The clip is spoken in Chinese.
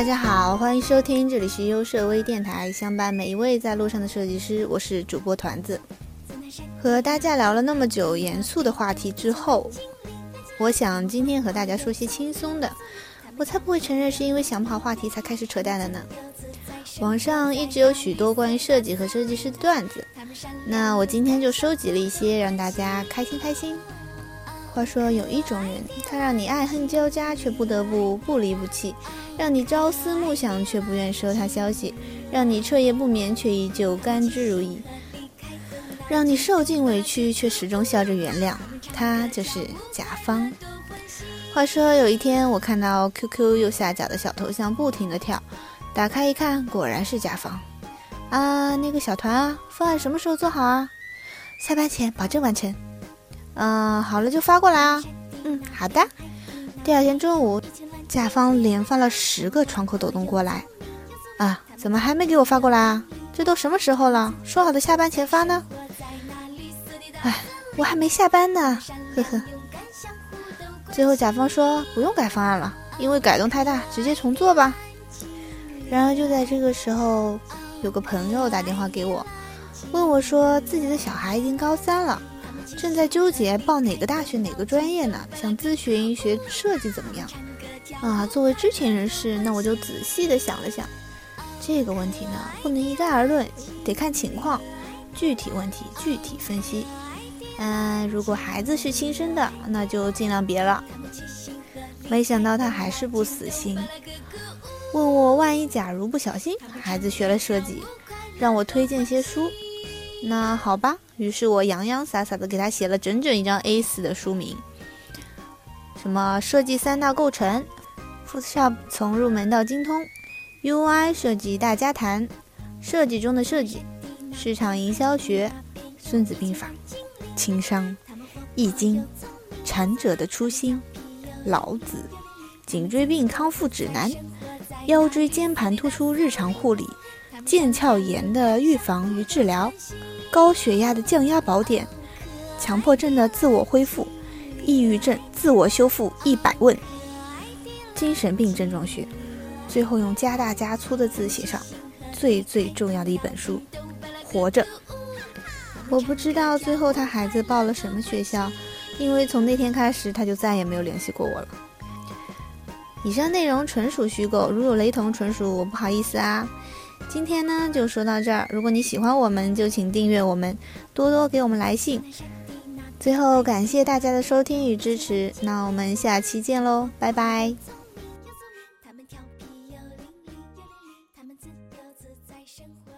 大家好，欢迎收听，这里是优设微电台，相伴每一位在路上的设计师，我是主播团子。和大家聊了那么久严肃的话题之后，我想今天和大家说些轻松的。我才不会承认是因为想跑话题才开始扯淡的呢。网上一直有许多关于设计和设计师的段子，那我今天就收集了一些，让大家开心开心。话说有一种人，他让你爱恨交加，却不得不不离不弃；让你朝思暮想，却不愿收他消息；让你彻夜不眠，却依旧甘之如饴；让你受尽委屈，却始终笑着原谅。他就是甲方。话说有一天，我看到 QQ 右下角的小头像不停的跳，打开一看，果然是甲方。啊，那个小团啊，方案什么时候做好啊？下班前保证完成。嗯，好了就发过来啊。嗯，好的。第二天中午，甲方连发了十个窗口抖动过来。啊，怎么还没给我发过来啊？这都什么时候了？说好的下班前发呢？哎，我还没下班呢。呵呵。最后甲方说不用改方案了，因为改动太大，直接重做吧。然而就在这个时候，有个朋友打电话给我，问我说自己的小孩已经高三了，正在纠结报哪个大学哪个专业呢，想咨询学设计怎么样。啊，作为知情人士，那我就仔细的想了想，这个问题呢不能一概而论，得看情况，具体问题具体分析。嗯，如果孩子是亲生的，那就尽量别了。没想到他还是不死心，问我万一假如不小心孩子学了设计，让我推荐些书。那好吧，于是我洋洋洒洒的给他写了整整一张 A4 的书名，什么设计三大构成，Photoshop 从入门到精通，UI 设计大家谈，设计中的设计，市场营销学，孙子兵法。情商，易经，禅者的初心，老子，颈椎病康复指南，腰椎间盘突出日常护理，腱鞘炎的预防与治疗，高血压的降压宝典，强迫症的自我恢复，抑郁症自我修复一百问，精神病症状学，最后用加大加粗的字写上最最重要的一本书，活着。我不知道最后他孩子报了什么学校，因为从那天开始他就再也没有联系过我了。以上内容纯属虚构，如有雷同，纯属我不好意思啊。今天呢就说到这儿，如果你喜欢我们，就请订阅我们，多多给我们来信。最后感谢大家的收听与支持，那我们下期见喽，拜拜。他们，自由自在，生活？